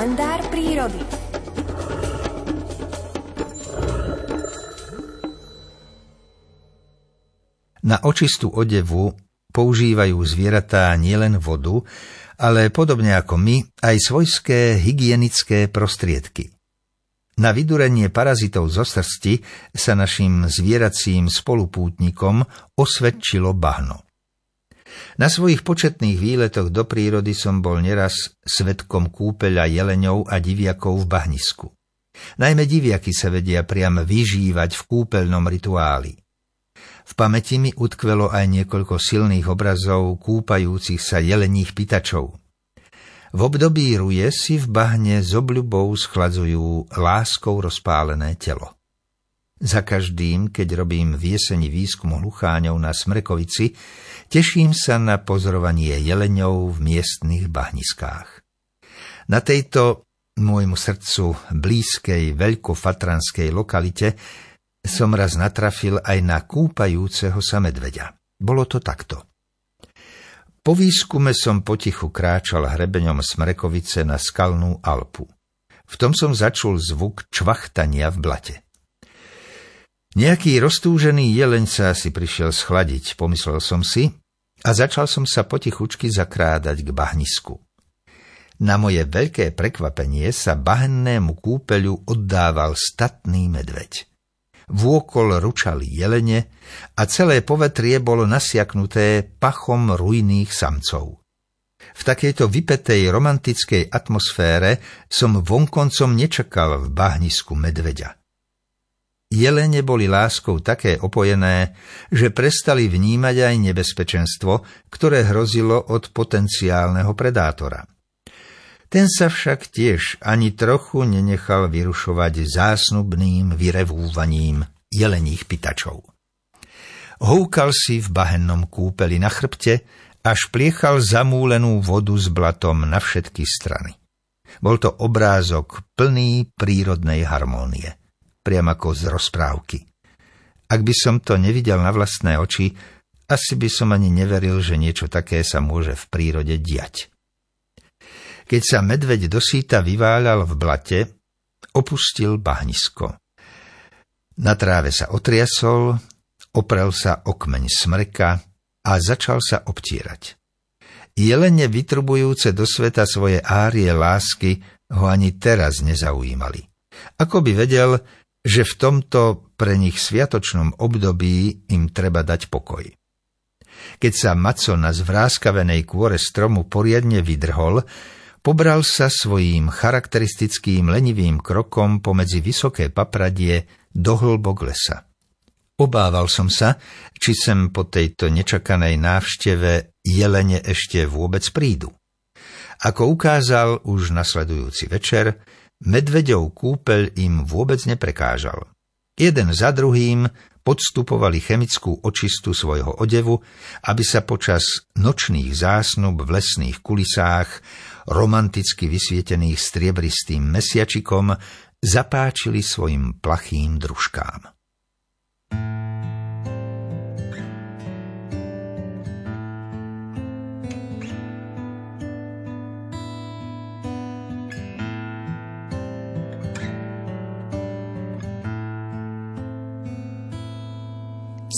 kalendár prírody. Na očistú odevu používajú zvieratá nielen vodu, ale podobne ako my, aj svojské hygienické prostriedky. Na vydurenie parazitov zo srsti sa našim zvieracím spolupútnikom osvedčilo bahno. Na svojich početných výletoch do prírody som bol neraz svetkom kúpeľa jeleňov a diviakov v bahnisku. Najmä diviaky sa vedia priam vyžívať v kúpeľnom rituáli. V pamäti mi utkvelo aj niekoľko silných obrazov kúpajúcich sa jeleních pitačov. V období ruje si v bahne s obľubou schladzujú láskou rozpálené telo. Za každým, keď robím v jeseni výskum hlucháňov na Smrekovici, teším sa na pozorovanie jeleňov v miestnych bahniskách. Na tejto môjmu srdcu blízkej veľkofatranskej lokalite som raz natrafil aj na kúpajúceho sa medveďa. Bolo to takto. Po výskume som potichu kráčal hrebeňom Smrekovice na skalnú Alpu. V tom som začul zvuk čvachtania v blate. Nejaký roztúžený jeleň sa asi prišiel schladiť, pomyslel som si, a začal som sa potichučky zakrádať k bahnisku. Na moje veľké prekvapenie sa bahennému kúpeľu oddával statný medveď vôkol ručali jelene a celé povetrie bolo nasiaknuté pachom rujných samcov. V takejto vypetej romantickej atmosfére som vonkoncom nečakal v bahnisku medveďa. Jelene boli láskou také opojené, že prestali vnímať aj nebezpečenstvo, ktoré hrozilo od potenciálneho predátora. Ten sa však tiež ani trochu nenechal vyrušovať zásnubným vyrevúvaním jelených pitačov. Houkal si v bahennom kúpeli na chrbte a špliechal zamúlenú vodu s blatom na všetky strany. Bol to obrázok plný prírodnej harmónie, priam ako z rozprávky. Ak by som to nevidel na vlastné oči, asi by som ani neveril, že niečo také sa môže v prírode diať. Keď sa medveď dosýta vyváľal v blate, opustil bahnisko. Na tráve sa otriasol, oprel sa o kmeň smrka a začal sa obtierať. Jelene vytrubujúce do sveta svoje árie lásky ho ani teraz nezaujímali. Ako by vedel, že v tomto pre nich sviatočnom období im treba dať pokoj. Keď sa Maco na zvráskavenej kôre stromu poriadne vydrhol, Pobral sa svojím charakteristickým lenivým krokom pomedzi vysoké papradie do hlbok lesa. Obával som sa, či sem po tejto nečakanej návšteve jelene ešte vôbec prídu. Ako ukázal už nasledujúci večer, medveďov kúpeľ im vôbec neprekážal. Jeden za druhým podstupovali chemickú očistu svojho odevu, aby sa počas nočných zásnub v lesných kulisách, romanticky vysvietených striebristým mesiačikom, zapáčili svojim plachým družkám.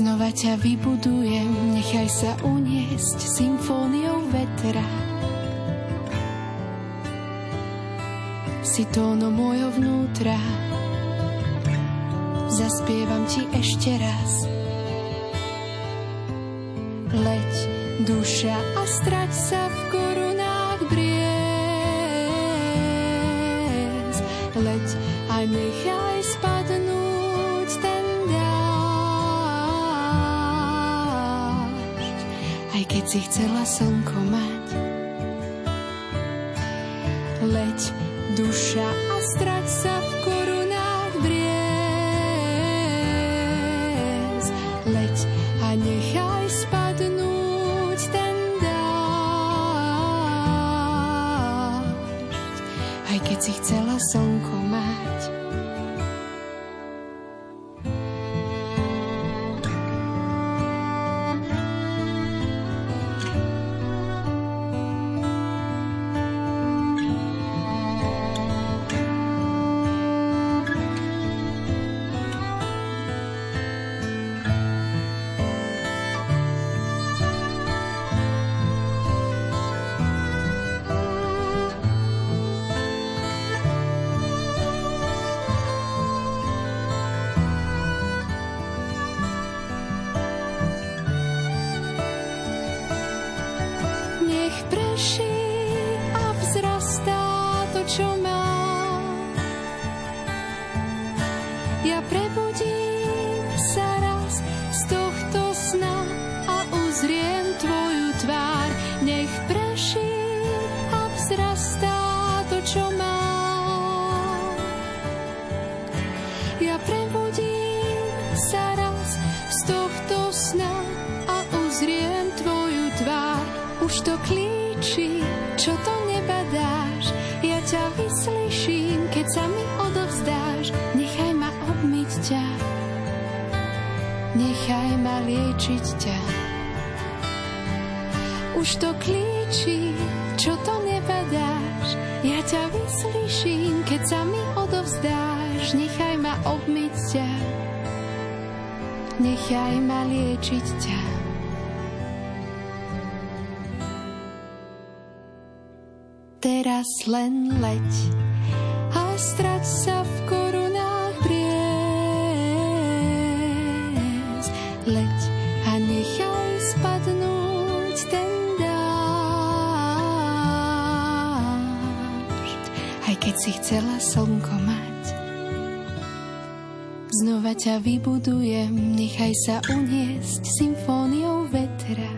Znova ťa vybudujem, nechaj sa uniesť symfóniou vetra. Si tóno môjho vnútra, zaspievam ti ešte raz. Leď, duša a strať sa v korunách briez. Leď a nechaj spadnúť si chcela slnko mať. Leď duša a strať sa Ja prebudím sa raz z tohto sna a uzriem tvoju tvár. Nech preší a vzrastá to, čo má. Ja prebudím sa raz z tohto sna a uzriem tvoju tvár. Už to klíči, čo to nechaj ma liečiť ťa. Už to klíči, čo to nebadáš, ja ťa vyslyším, keď sa mi odovzdáš, nechaj ma obmyť ťa, nechaj ma liečiť ťa. Teraz len leď a strať sa si chcela slnko mať. Znova ťa vybudujem, nechaj sa uniesť symfóniou vetra.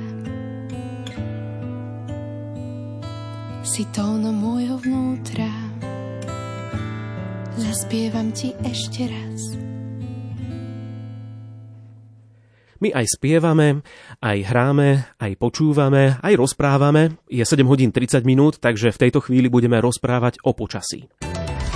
Si tónom môjho vnútra, zaspievam ti ešte raz. My aj spievame, aj hráme, aj počúvame, aj rozprávame. Je 7 hodín 30 minút, takže v tejto chvíli budeme rozprávať o počasí.